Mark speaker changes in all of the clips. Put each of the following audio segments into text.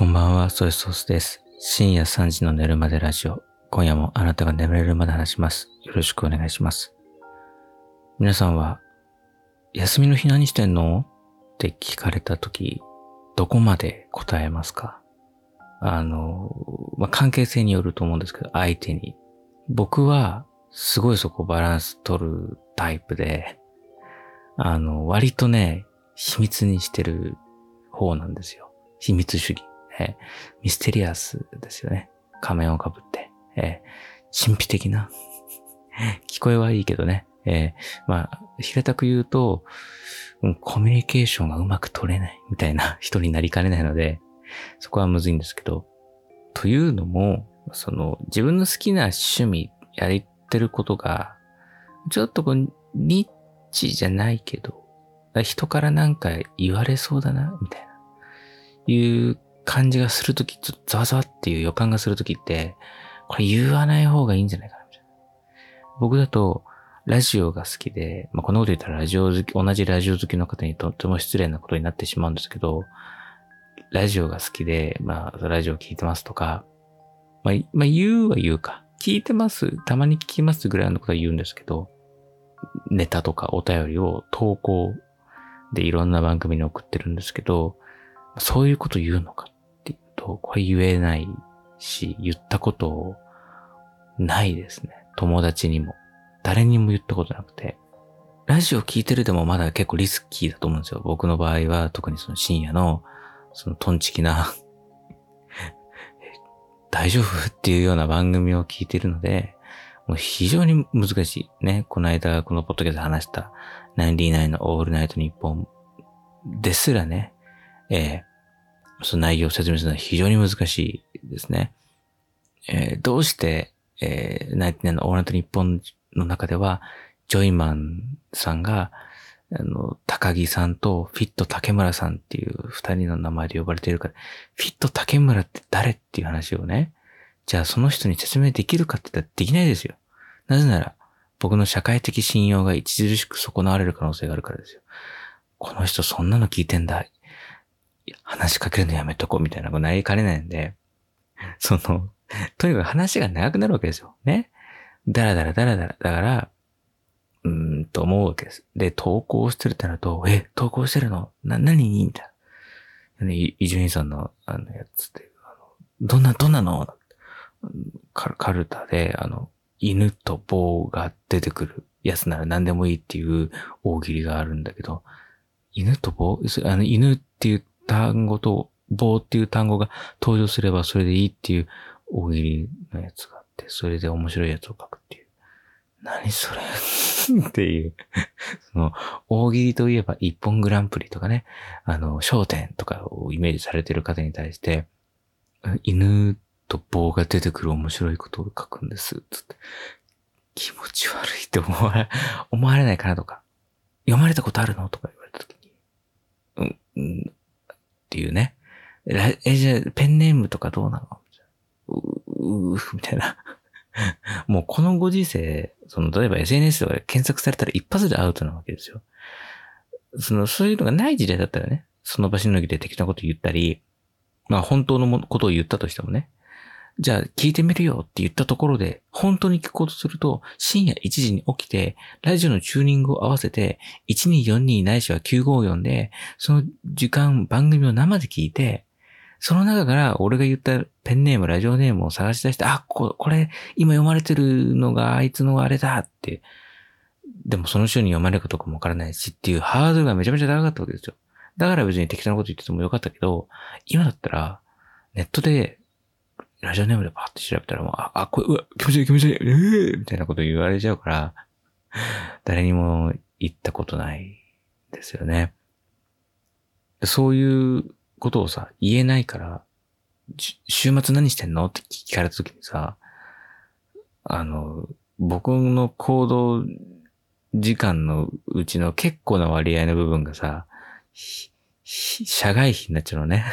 Speaker 1: こんばんは、ソイソースです。深夜3時の寝るまでラジオ。今夜もあなたが眠れるまで話します。よろしくお願いします。皆さんは、休みの日何してんの？って聞かれたとき、どこまで答えますか？あの、まあ、関係性によると思うんですけど、相手に。僕は、すごいそこバランス取るタイプで、あの、割とね、秘密にしてる方なんですよ。秘密主義。えー、ミステリアスですよね。仮面をかぶって。えー、神秘的な。聞こえはいいけどね。えー、まあ、平たく言うと、コミュニケーションがうまく取れないみたいな 人になりかねないので、そこはむずいんですけど、というのも、その、自分の好きな趣味、やってることが、ちょっとこう、ニッチじゃないけど、人からなんか言われそうだな、みたいな、いう感じがするとき、ちょっとザワザワっていう予感がするときって、これ言わない方がいいんじゃないかな、みたいな。僕だと、ラジオが好きで、まあ、このこと言ったらラジオ好き、同じラジオ好きの方にとっても失礼なことになってしまうんですけど、ラジオが好きで、まあ、ラジオ聞いてますとか、まあ、まあ、言うは言うか。聞いてます。たまに聞きますぐらいのことは言うんですけど、ネタとかお便りを投稿でいろんな番組に送ってるんですけど、そういうこと言うのかと、これ言えないし、言ったことないですね。友達にも。誰にも言ったことなくて。ラジオ聞いてるでもまだ結構リスキーだと思うんですよ。僕の場合は特にその深夜の、そのトンチキな 大丈夫っていうような番組を聞いてるので、もう非常に難しい。ね。この間、このポッドキャスト話した、ナイディナイのオールナイトニッポンですらね、えー、その内容を説明するのは非常に難しいですね。えー、どうして、えー、ナイティナインのオーナイトニッポンの中では、ジョイマンさんが、あの、高木さんとフィット竹村さんっていう二人の名前で呼ばれているから、フィット竹村って誰っていう話をね、じゃあその人に説明できるかって言ったらできないですよ。なぜなら、僕の社会的信用が著しく損なわれる可能性があるからですよ。この人そんなの聞いてんだ。話しかけるのやめとこうみたいなことなりかねないんで、その、とにかく話が長くなるわけですよ。ね。だらだらだらだら。だから、うーん、と思うわけです。で、投稿してるってなると、え、投稿してるの？な、何に？みたいな。ね、伊集院さんの、あの、やつって、あの、どんな、どんなの？カカルタで、あの、犬と棒が出てくるやつなら何でもいいっていう大喜利があるんだけど、犬と棒？あの、犬っていう単語と棒っていう単語が登場すればそれでいいっていう大喜利のやつがあって、それで面白いやつを書くっていう。何それ？っていう その、大喜利といえば一本グランプリとかね、あの、焦点とかをイメージされてる方に対して、犬と棒が出てくる面白いことを書くんです。つって。気持ち悪いって思われ、思われないかなとか。読まれたことあるの？とか言われたときに。うん、うん、っていうね。え、じゃあ、ペンネームとかどうなの？う、うー、みたいな。もうこのご時世、その、例えば SNS とかで検索されたら一発でアウトなわけですよ。その、そういうのがない時代だったらね、その場しのぎで適当なこと言ったり、まあ本当のことを言ったとしてもね、じゃあ聞いてみるよって言ったところで、本当に聞こうとすると、深夜1時に起きて、ラジオのチューニングを合わせて、1242ないしは954で、その時間、番組を生で聞いて、その中から俺が言ったペンネーム、ラジオネームを探し出して、あ、これ、今読まれてるのがあいつのあれだって。でもその週に読まれるかどうかもわからないしっていうハードルがめちゃめちゃ高かったわけですよ。だから別に適当なこと言っててもよかったけど、今だったら、ネットでラジオネームでパッて調べたらもう、あ、あ、これ、うわ、気持ちいい気持ちいい、ええー、みたいなこと言われちゃうから、誰にも言ったことないですよね。そういうことをさ、言えないから、週末何してんの？って聞かれた時にさ、あの、僕の行動時間のうちの結構な割合の部分がさ、社外費になっちゃうのね。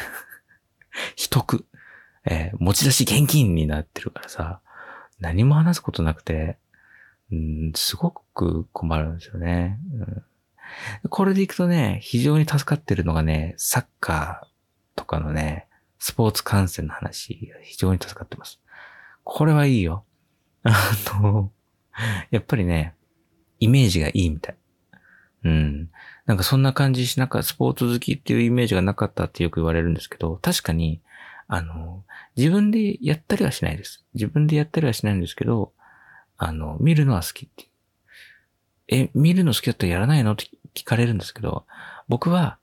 Speaker 1: 秘匿。えー、持ち出し現金になってるからさ、何も話すことなくて、うん、すごく困るんですよね、うん。これでいくとね、非常に助かってるのがね、サッカーとかのね、スポーツ観戦の話、非常に助かってます。これはいいよ。あの、やっぱりね、イメージがいいみたい。うん。なんかそんな感じしなかった、スポーツ好きっていうイメージがなかったってよく言われるんですけど、確かに、あの、自分でやったりはしないです。自分でやったりはしないんですけど、あの、見るのは好きっていう。え、見るの好きだったらやらないのって聞かれるんですけど、僕は、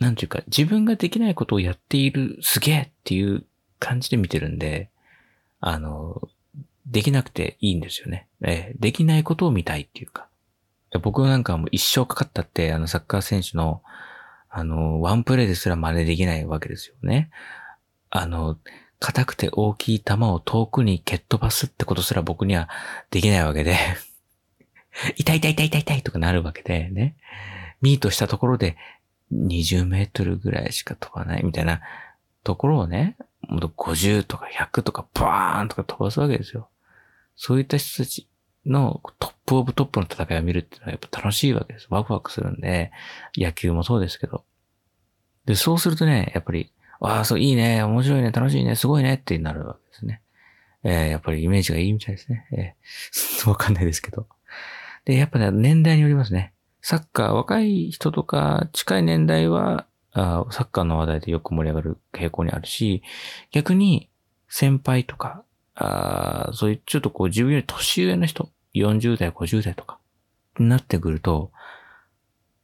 Speaker 1: なんていうか、自分ができないことをやっている、すげえっていう感じで見てるんで、あの、できなくていいんですよね。えできないことを見たいっていうか。僕なんかもう一生かかったって、あの、サッカー選手の、あの、ワンプレイですら真似できないわけですよね。あの、硬くて大きい球を遠くに蹴っ飛ばすってことすら僕にはできないわけで 痛い痛い痛い痛い痛いとかなるわけでね。ミートしたところで20メートルぐらいしか飛ばないみたいなところをね、もっと50とか100とかバーンとか飛ばすわけですよ。そういった人たちのトップオブトップの戦いを見るっていうのはやっぱ楽しいわけです。ワクワクするんで、野球もそうですけど。で、そうするとね、やっぱり、ああ、そう、いいね、面白いね、楽しいね、すごいねってなるわけですね。えー、やっぱりイメージがいいみたいですね。えー、わかんないですけど。で、やっぱね、年代によりますね。サッカー、若い人とか、近い年代は、あサッカーの話題でよく盛り上がる傾向にあるし、逆に、先輩とか、あそういうちょっとこう自分より年上の人、40代、50代とか、になってくると、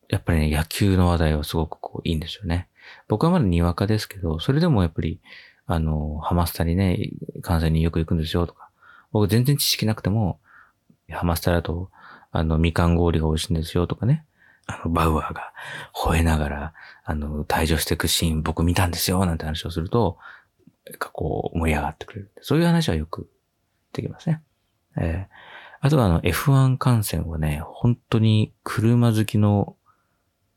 Speaker 1: やっぱりね、野球の話題はすごくこういいんですよね。僕はまだにわかですけど、それでもやっぱり、あの、ハマスタにね、関西によく行くんですよとか、僕全然知識なくても、ハマスタだと、あの、みかん氷が美味しいんですよとかね、あの、バウアーが吠えながら、あの、退場していくシーン僕見たんですよなんて話をすると、かこう、盛り上がってくれる。そういう話はよくできますね。えー、あとはあの F1 観戦はね、本当に車好きの、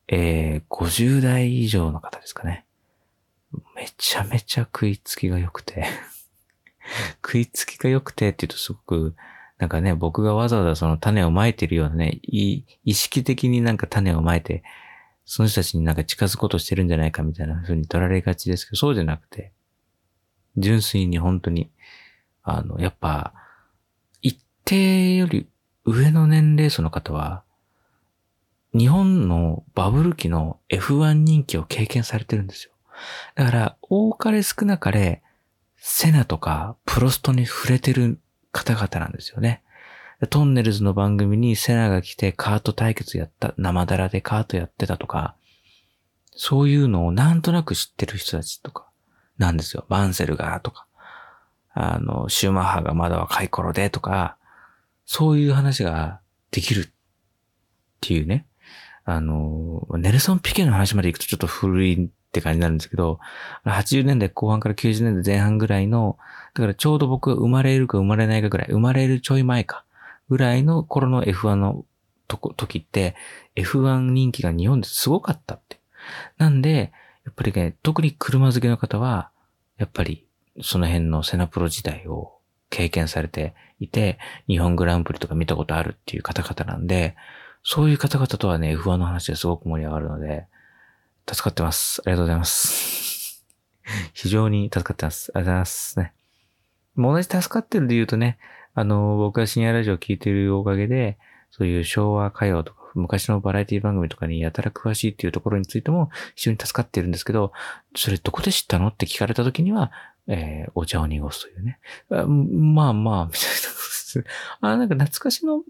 Speaker 1: えー、50代以上の方ですかね。めちゃめちゃ食いつきが良くて 食いつきが良くてって言うとすごく、なんかね、僕がわざわざその種をまいてるようなね、意識的になんか種をまいて、その人たちになんか近づこうとしてるんじゃないかみたいな風に取られがちですけど、そうじゃなくて、純粋に本当に、あの、やっぱ、一定より上の年齢層の方は、日本のバブル期の F1 人気を経験されてるんですよ。だから、多かれ少なかれ、セナとかプロストに触れてる方々なんですよね。トンネルズの番組にセナが来てカート対決やった、生だらでカートやってたとか、そういうのをなんとなく知ってる人たちとか、なんですよ。バンセルが、とか、あの、シューマッハがまだ若い頃で、とか、そういう話ができるっていうね。あの、ネルソン・ピケの話まで行くとちょっと古いって感じになるんですけど、80年代後半から90年代前半ぐらいの、だからちょうど僕が生まれるか生まれないかぐらい、生まれるちょい前か、ぐらいの頃の F1 のとこ、時って、F1 人気が日本ですごかったって。なんで、やっぱりね、特に車好きの方は、やっぱりその辺のセナプロ時代を経験されていて、日本グランプリとか見たことあるっていう方々なんで、そういう方々とはね、F1 の話ですごく盛り上がるので、助かってます。ありがとうございます。非常に助かってます。ありがとうございますね。も同じ助かってるで言うとね、あの、僕が深夜ラジオを聞いているおかげで、そういう昭和歌謡とか昔のバラエティ番組とかにやたら詳しいっていうところについても非常に助かっているんですけど、それどこで知ったのって聞かれた時には、えー、お茶を濁すというね。あまあまあ、みたいな。あ、なんか懐かしの、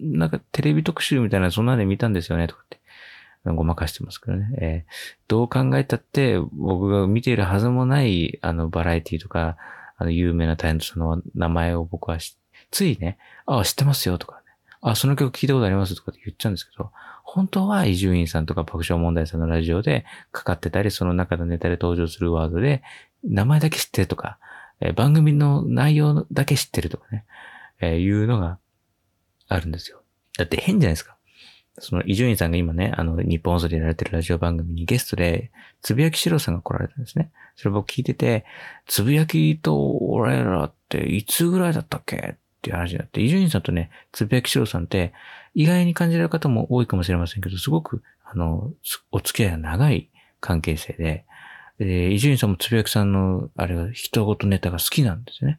Speaker 1: なんかテレビ特集みたいなそんなで見たんですよね、とかって。ごまかしてますけどね。えー、どう考えたって、僕が見ているはずもない、あの、バラエティとか、あの、有名なタレントさんの名前を僕はついね、ああ、知ってますよ、とかねあ、その曲聞いたことありますとかって言っちゃうんですけど、本当は伊集院さんとか爆笑問題さんのラジオでかかってたり、その中のネタで登場するワードで、名前だけ知ってるとか、えー、番組の内容だけ知ってるとかね、えー、いうのがあるんですよ。だって変じゃないですか。その伊集院さんが今ね、あの、日本放送でやられてるラジオ番組にゲストで、つぶやきしろさんが来られたんですね。それ僕聞いてて、つぶやきと俺らっていつぐらいだったっけ？っていう話になって、伊集院さんとね、つぶやきしろさんって意外に感じられる方も多いかもしれませんけど、すごく、あの、お付き合いが長い関係性で、伊集院さんもつぶやきさんの、あれが、人ごとネタが好きなんですね。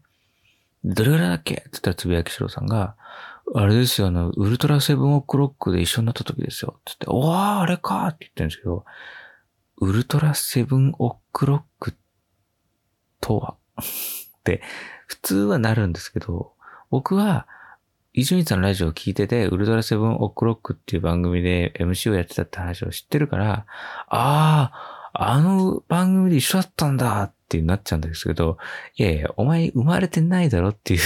Speaker 1: どれぐらいだっけ？って言ったらつぶやきしろさんが、あれですよ、あの、ウルトラセブンオクロックで一緒になった時ですよ。つって、おー、あれかって言ってるんですけど、ウルトラセブンオクロックとは？って普通はなるんですけど、僕は、伊集院さんのラジオを聞いてて、ウルトラセブンオクロックっていう番組で MC をやってたって話を知ってるから、ああ、あの番組で一緒だったんだっってなっちゃうんですけど、いやいや、お前生まれてないだろっていう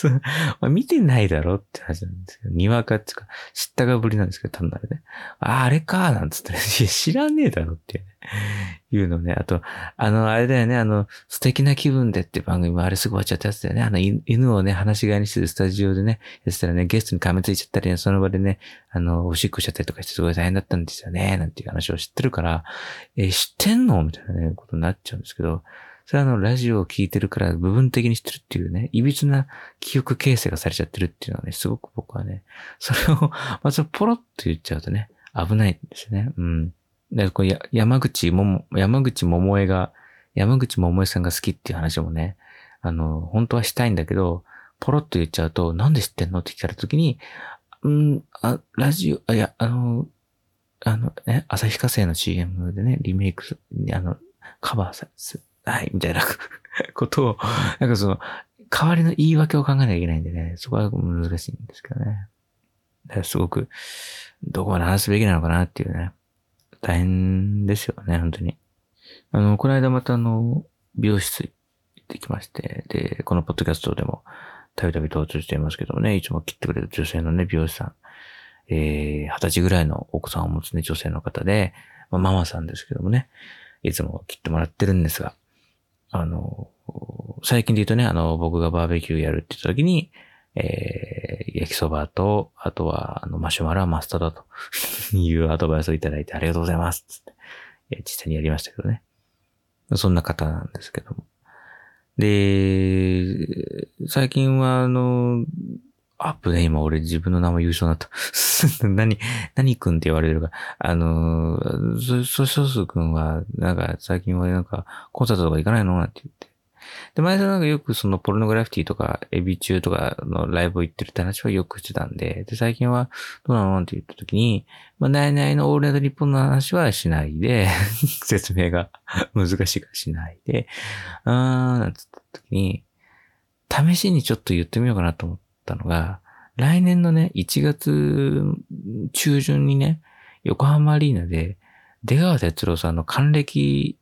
Speaker 1: 見てないだろって話なんですよ。にわかっていうか、知ったかぶりなんですけど、単なるね。あ、あれかなんつって、いや、知らねえだろっていうね。いうのね。あと、あの、あれだよね、あの、素敵な気分でって番組もあれすぐ終わっちゃったやつだよね。あの、犬をね、話し飼いにしてるスタジオでね、やってたらね、ゲストに噛みついちゃったりね、その場でね、あの、おしっこしちゃったりとかしてすごい大変だったんですよね、なんていう話を知ってるから、え知ってんの？みたいなね、ことになっちゃうんですけど、それはあの、ラジオを聞いてるから部分的に知ってるっていうね、歪な記憶形成がされちゃってるっていうのはね、すごく僕はね、それを、まずポロッと言っちゃうとね、危ないんですね。うん。で、これ山口も、山口桃江が、山口桃江さんが好きっていう話もね、あの、本当はしたいんだけど、ポロッと言っちゃうと、なんで知ってんのって聞かれたときに、うん、あ、ラジオ、あ、いや、あの、あのね、旭化成の CM でね、リメイク、あの、カバーさ、はい、みたいな ことを、なんかその、代わりの言い訳を考えなきゃいけないんでね、そこは難しいんですけどね。だからすごく、どこまで話すべきなのかなっていうね。大変ですよね、本当に。あの、この間またあの、美容室行ってきまして、で、このポッドキャストでも、たびたび登場していますけどもね、いつも切ってくれる女性のね、美容師さん。えー、二十歳ぐらいのお子さんを持つね、女性の方で、まあ、ママさんですけどもね、いつも切ってもらってるんですが、あの、最近で言うとね、あの、僕がバーベキューやるって言った時に、えー、焼きそばと、あとは、あの、マシュマロはマスターだと いうアドバイスをいただいてありがとうございますつって、え実際にやりましたけどね。そんな方なんですけども。で、最近は、あの、アップね、今俺自分の名前優勝になった。何、何くんって言われるか。あの、そ、そ、そすくんは、なんか最近はなんかコンサートとか行かないの？なんて言って。で、前田なんかよくそのポルノグラフィティとかエビ中とかのライブ行ってるって話はよくしてたんで、で、最近はどうなのって言った時に、まあ、ナイナイのオールナイトニッポンの話はしないで 説明が 難しいかしないで、あーん、なんつった時に、試しにちょっと言ってみようかなと思ったのが、来年のね、1月中旬にね、横浜アリーナで、出川哲郎さんの還暦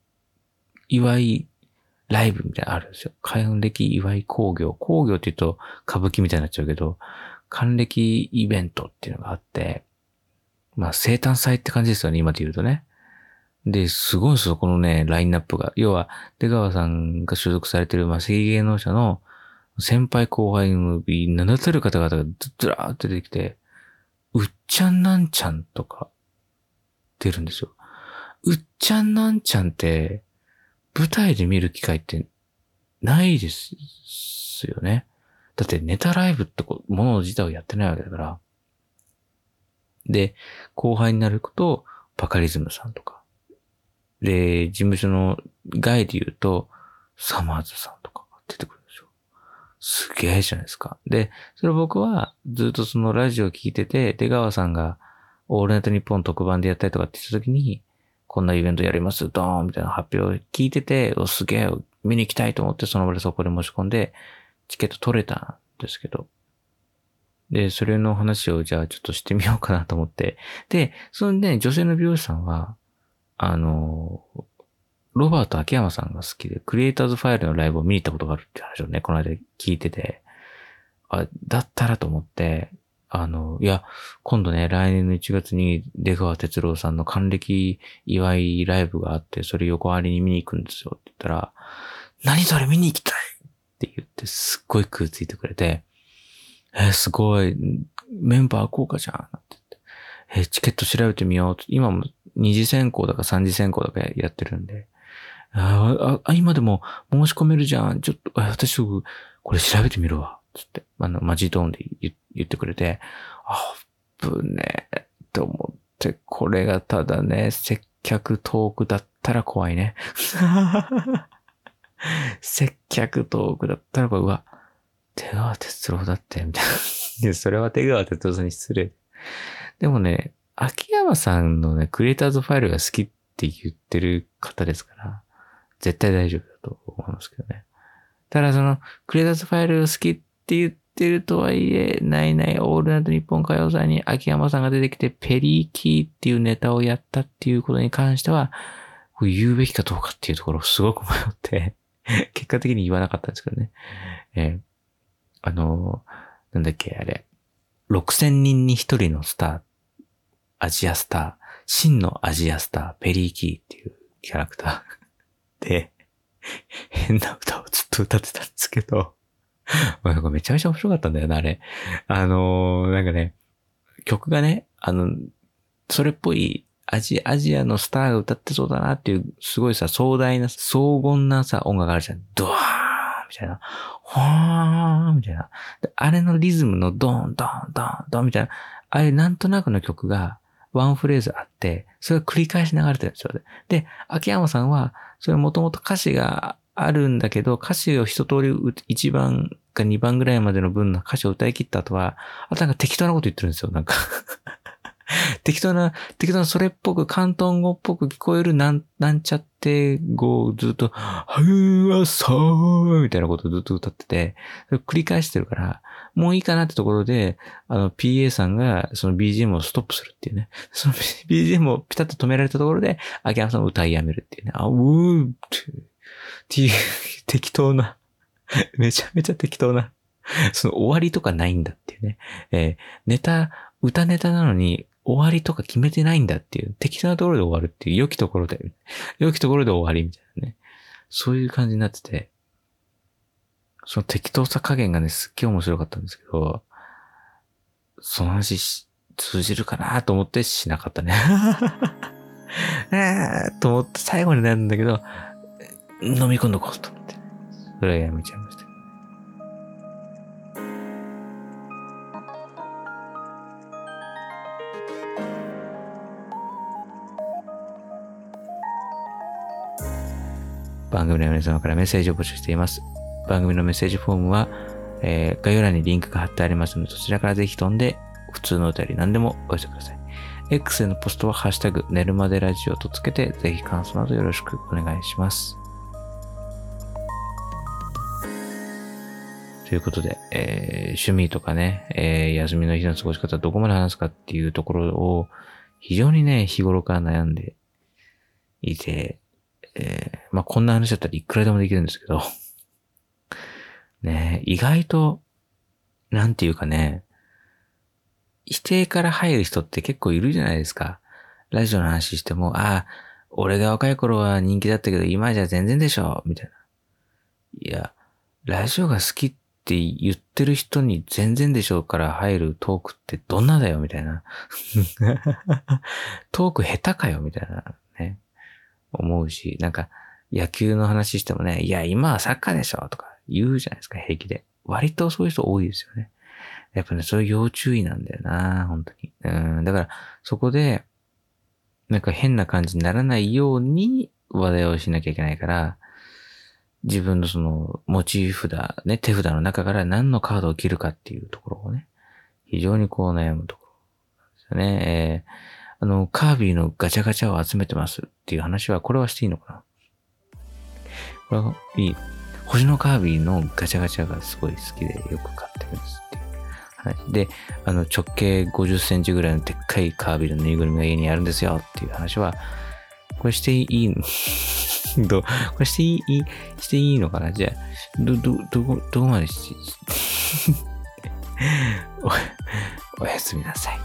Speaker 1: 祝いライブみたいなのあるんですよ。還暦祝い工業。工業って言うと歌舞伎みたいになっちゃうけど、還暦イベントっていうのがあって、まあ生誕祭って感じですよね、今で言うとね。で、すごいんですよ、このね、ラインナップが。要は、出川さんが所属されてる、まあ、正芸能者の先輩後輩の名だたる方々がずらーっと出てきて、うっちゃんなんちゃんとか出るんですよ。うっちゃんなんちゃんって、舞台で見る機会ってないですよね。だってネタライブってもの自体をやってないわけだから。で、後輩になると、バカリズムさんとか。で、事務所の外で言うと、サマーズさんとかが出てくるんですよ。すげえじゃないですか。で、それ僕はずっとそのラジオ聞いてて、出川さんがオールナイトニッポン特番でやったりとかって言った時に、こんなイベントやります、ドーンみたいな発表を聞いてて、お、すげえ、見に行きたいと思ってその場でそこで申し込んで、チケット取れたんですけど。で、それの話をじゃあちょっとしてみようかなと思って。で、そのね、女性の美容師さんは、あの、ロバート秋山さんが好きで、クリエイターズファイルのライブを見に行ったことがあるって話をね、この間聞いてて、あ、だったらと思って、あの、いや、今度ね、来年の1月に出川哲郎さんの還暦祝いライブがあって、それ横ありに見に行くんですよって言ったら、何それ見に行きたいって言って、すっごい食いついてくれて、えー、すごい、メンバー豪華じゃんって言って、えー、チケット調べてみよう今も二次選考だか三次選考だかやってるんで、ああ、今でも申し込めるじゃん。ちょっと、私これ調べてみるわ。つって、あの、マジトーンで言言ってくれて、あぶねえと思って、これがただね、せっ客トークだったら怖いね。接客トークだったらうわ、手川哲郎だって、みたいな。それは手川哲郎さんに失礼。でもね、秋山さんのね、クリエイターズファイルが好きって言ってる方ですから、絶対大丈夫だと思いますけどね。ただその、クリエイターズファイルが好きって言ってってるとはいえ、ないないオールナイト日本歌謡祭に秋山さんが出てきて、ペリーキーっていうネタをやったっていうことに関しては、言うべきかどうかっていうところをすごく迷って 結果的に言わなかったんですけどね。えー、あのー、なんだっけ、あれ。6000人に1人のスター、アジアスター、真のアジアスター、ペリーキーっていうキャラクターで、変な歌をずっと歌ってたんですけど、めちゃめちゃ面白かったんだよな、あれ。あのー、なんかね、曲がね、あの、それっぽいアジアジアのスターが歌ってそうだなっていう、すごいさ、壮大な、荘厳なさ、音楽があるじゃん。ドワーンみたいな。ほーんみたいな。あれのリズムのドーン、ドーン、ドーン、ドーンみたいな。あれなんとなくの曲が、ワンフレーズあって、それが繰り返し流れてるんですよ。で、秋山さんは、それもともと歌詞があるんだけど、歌詞を一通り1番か2番ぐらいまでの分の歌詞を歌い切った後は、あとなんか適当なこと言ってるんですよ、なんか 適当な、適当なそれっぽく、関東語っぽく聞こえるなん、なんちゃって語をずっと、はうわさーみたいなことをずっと歌ってて、繰り返してるから、もういいかなってところで、あの、PA さんがその BGM をストップするっていうね。その BGM をピタッと止められたところで、秋山さんを歌いやめるっていうね。あ、うーってていう、適当な、めちゃめちゃ適当な、その終わりとかないんだっていうね。えー、ネタ、歌ネタなのに、終わりとか決めてないんだっていう、適当なところで終わるっていう、良きところで、良きところで終わりみたいなね。そういう感じになってて、その適当さ加減がね、すっげえ面白かったんですけど、その話通じるかなと思ってしなかったね。えーと思って最後になるんだけど、飲み込んどこうと思って。それはやめちゃいました。番組の皆様からメッセージを募集しています。番組のメッセージフォームは、えー、概要欄にリンクが貼ってありますので、そちらからぜひ飛んで、普通のお便り何でもお寄せください。X へのポストはハッシュタグ、寝るまでラジオとつけて、ぜひ感想などよろしくお願いします。ということで、えー、趣味とかね、えー、休みの日の過ごし方どこまで話すかっていうところを非常にね、日頃から悩んでいて、えー、まあ、こんな話だったらいくらでもできるんですけど、ね、意外と、なんていうかね、否定から入る人って結構いるじゃないですか。ラジオの話しても、ああ、俺が若い頃は人気だったけど今じゃ全然でしょ、みたいな。いや、ラジオが好きっって言ってる人に全然でしょうから入るトークってどんなだよ、みたいな。トーク下手かよ、みたいなね。思うし、なんか野球の話してもね、いや、今はサッカーでしょとか言うじゃないですか、平気で。割とそういう人多いですよね。やっぱね、それ要注意なんだよな、本当に。うん、だから、そこで、なんか変な感じにならないように話題をしなきゃいけないから、自分のその、持ち札、ね、手札の中から何のカードを切るかっていうところをね、非常にこう悩むところですよね。えーあの、カービィのガチャガチャを集めてますっていう話は、これはしていいのかな？これはいい。星のカービィのガチャガチャがすごい好きでよく買ってるんですっていう話。で、あの、直径50センチぐらいのでっかいカービィのぬいぐるみが家にあるんですよっていう話は、これしていい？ど、これしていい、していいのかな？じゃあ、ど、ど、どこ、どこまでし、お、おやすみなさい。